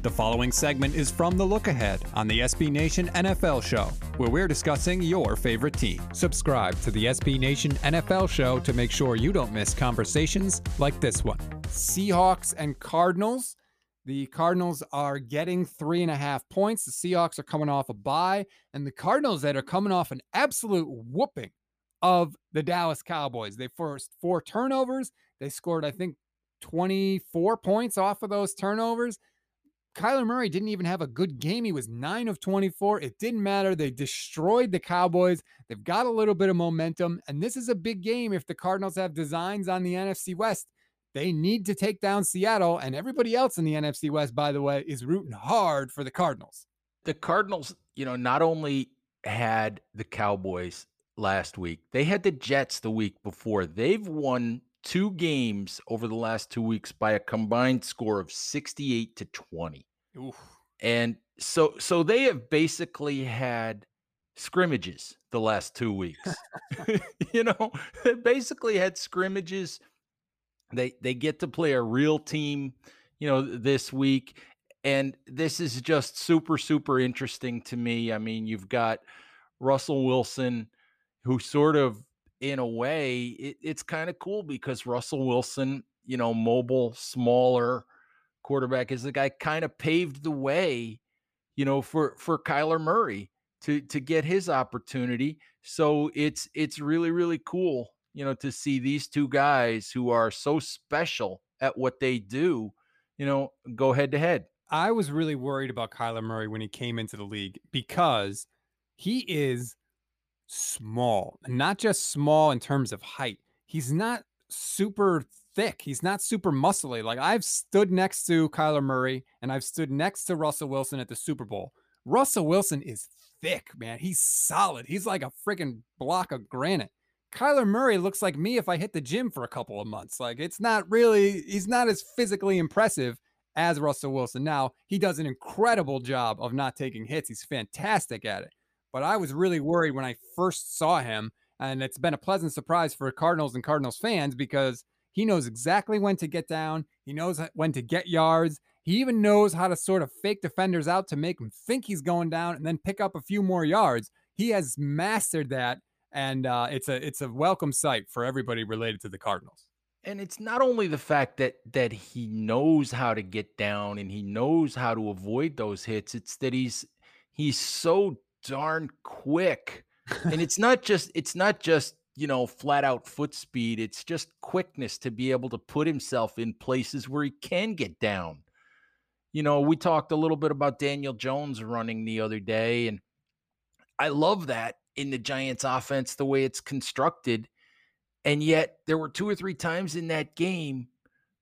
The following segment is from The Look Ahead on the SB Nation NFL Show, where we're discussing your favorite team. Subscribe to the SB Nation NFL Show to make sure you don't miss conversations like this one. Seahawks and Cardinals. The Cardinals are getting three and a half points. The Seahawks are coming off a bye, and the Cardinals that are coming off an absolute whooping of the Dallas Cowboys. They forced four turnovers. They scored, I think, 24 points off of those turnovers. Kyler Murray didn't even have a good game. He was 9 of 24. It didn't matter. They destroyed the Cowboys. They've got a little bit of momentum. And this is a big game if the Cardinals have designs on the NFC West. They need to take down Seattle. And everybody else in the NFC West, by the way, is rooting hard for the Cardinals. The Cardinals, you know, not only had the Cowboys last week, they had the Jets the week before. They've won two games over the last two weeks by a combined score of 68 to 20. Oof. And so so they have basically had scrimmages the last two weeks. you know, they basically had scrimmages. They they get to play a real team, you know, this week. And this is just super, super interesting to me. I mean, you've got Russell Wilson, who sort of in a way, it, it's kind of cool because Russell Wilson, you know, mobile, smaller quarterback, is the guy kind of paved the way, you know, for for Kyler Murray to to get his opportunity. So it's it's really really cool, you know, to see these two guys who are so special at what they do, you know, go head to head. I was really worried about Kyler Murray when he came into the league because he is small, not just small in terms of height. He's not super thick. He's not super muscly. Like I've stood next to Kyler Murray and I've stood next to Russell Wilson at the Super Bowl. Russell Wilson is thick, man. He's solid. He's like a freaking block of granite. Kyler Murray looks like me if I hit the gym for a couple of months. Like it's not really, he's not as physically impressive as Russell Wilson. Now, he does an incredible job of not taking hits. He's fantastic at it. But I was really worried when I first saw him. And it's been a pleasant surprise for Cardinals and Cardinals fans because he knows exactly when to get down. He knows when to get yards. He even knows how to sort of fake defenders out to make them think he's going down and then pick up a few more yards. He has mastered that, and uh, it's a it's a welcome sight for everybody related to the Cardinals. And it's not only the fact that that he knows how to get down and he knows how to avoid those hits. It's that he's he's so darn quick. and it's not just it's not just, you know, flat out foot speed, it's just quickness to be able to put himself in places where he can get down. You know, we talked a little bit about Daniel Jones running the other day and I love that in the Giants offense the way it's constructed. And yet there were two or three times in that game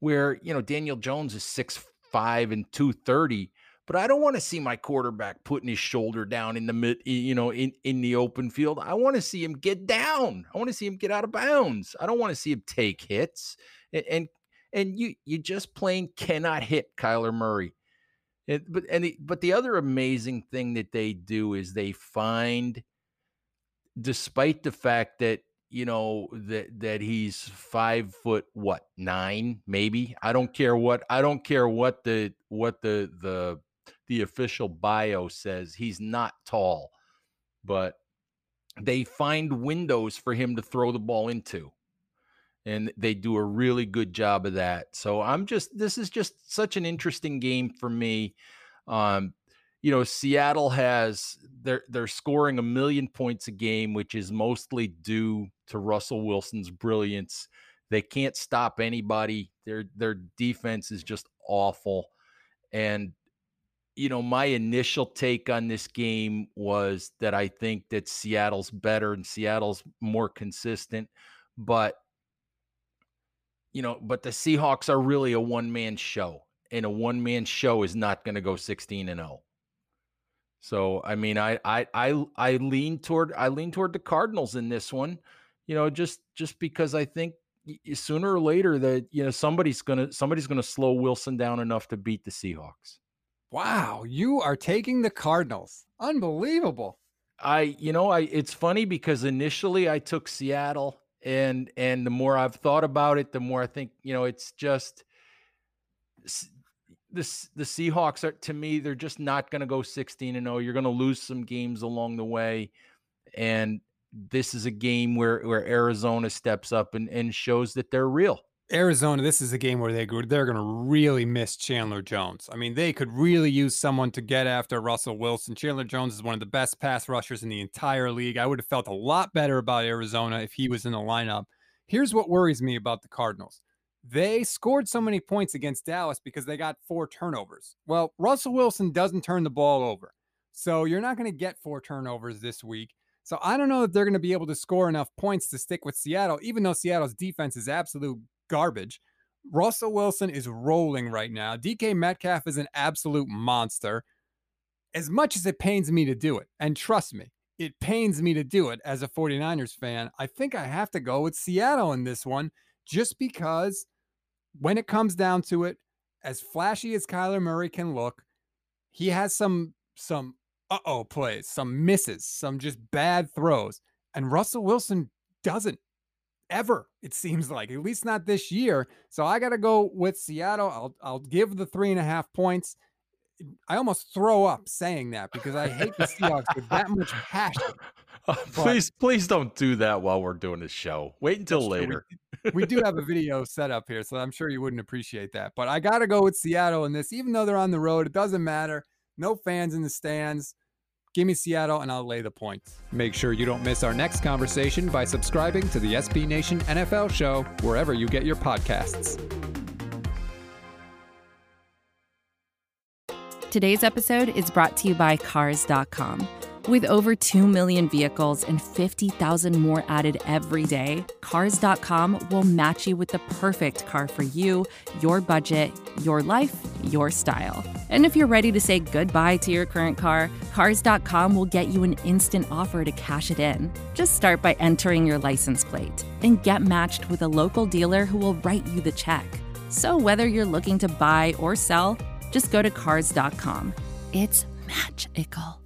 where, you know, Daniel Jones is six five and 230 but I don't want to see my quarterback putting his shoulder down in the mid, you know, in in the open field. I want to see him get down. I want to see him get out of bounds. I don't want to see him take hits. And and, and you you just plain cannot hit Kyler Murray. But and the, but the other amazing thing that they do is they find, despite the fact that you know that that he's five foot what nine maybe I don't care what I don't care what the what the the the official bio says he's not tall, but they find windows for him to throw the ball into. And they do a really good job of that. So I'm just, this is just such an interesting game for me. Um, you know, Seattle has they're they're scoring a million points a game, which is mostly due to Russell Wilson's brilliance. They can't stop anybody. Their their defense is just awful. And you know, my initial take on this game was that I think that Seattle's better and Seattle's more consistent, but you know, but the Seahawks are really a one man show, and a one man show is not going to go 16 and 0. So, I mean, I, I, I, I lean toward, I lean toward the Cardinals in this one, you know, just, just because I think sooner or later that you know somebody's gonna, somebody's gonna slow Wilson down enough to beat the Seahawks. Wow, you are taking the Cardinals. Unbelievable. I, you know, I, it's funny because initially I took Seattle and and the more I've thought about it, the more I think you know it's just this the Seahawks are to me they're just not going to go 16 and 0. You're going to lose some games along the way, and this is a game where where Arizona steps up and and shows that they're real. Arizona, this is a game where they they're going to really miss Chandler Jones. I mean, they could really use someone to get after Russell Wilson. Chandler Jones is one of the best pass rushers in the entire league. I would have felt a lot better about Arizona if he was in the lineup. Here's what worries me about the Cardinals. They scored so many points against Dallas because they got four turnovers. Well, Russell Wilson doesn't turn the ball over. So you're not going to get four turnovers this week. So I don't know if they're going to be able to score enough points to stick with Seattle, even though Seattle's defense is absolute garbage. Russell Wilson is rolling right now. DK Metcalf is an absolute monster. As much as it pains me to do it, and trust me, it pains me to do it as a 49ers fan, I think I have to go with Seattle in this one just because when it comes down to it, as flashy as Kyler Murray can look, he has some some uh-oh plays, some misses, some just bad throws. And Russell Wilson doesn't ever, it seems like, at least not this year. So I got to go with Seattle. I'll, I'll give the three and a half points. I almost throw up saying that because I hate the Seahawks with that much passion. Uh, please, please don't do that while we're doing the show. Wait until later. We, we, do have a video set up here, so I'm sure you wouldn't appreciate that. But I got to go with Seattle in this, even though they're on the road. It doesn't matter. No fans in the stands. Give me Seattle and I'll lay the points. Make sure you don't miss our next conversation by subscribing to the SB Nation NFL show wherever you get your podcasts. Today's episode is brought to you by Cars.com. With over 2 million vehicles and 50,000 more added every day, Cars.com will match you with the perfect car for you, your budget, your life, your style. And if you're ready to say goodbye to your current car, Cars.com will get you an instant offer to cash it in. Just start by entering your license plate and get matched with a local dealer who will write you the check. So whether you're looking to buy or sell, just go to Cars.com. It's magical.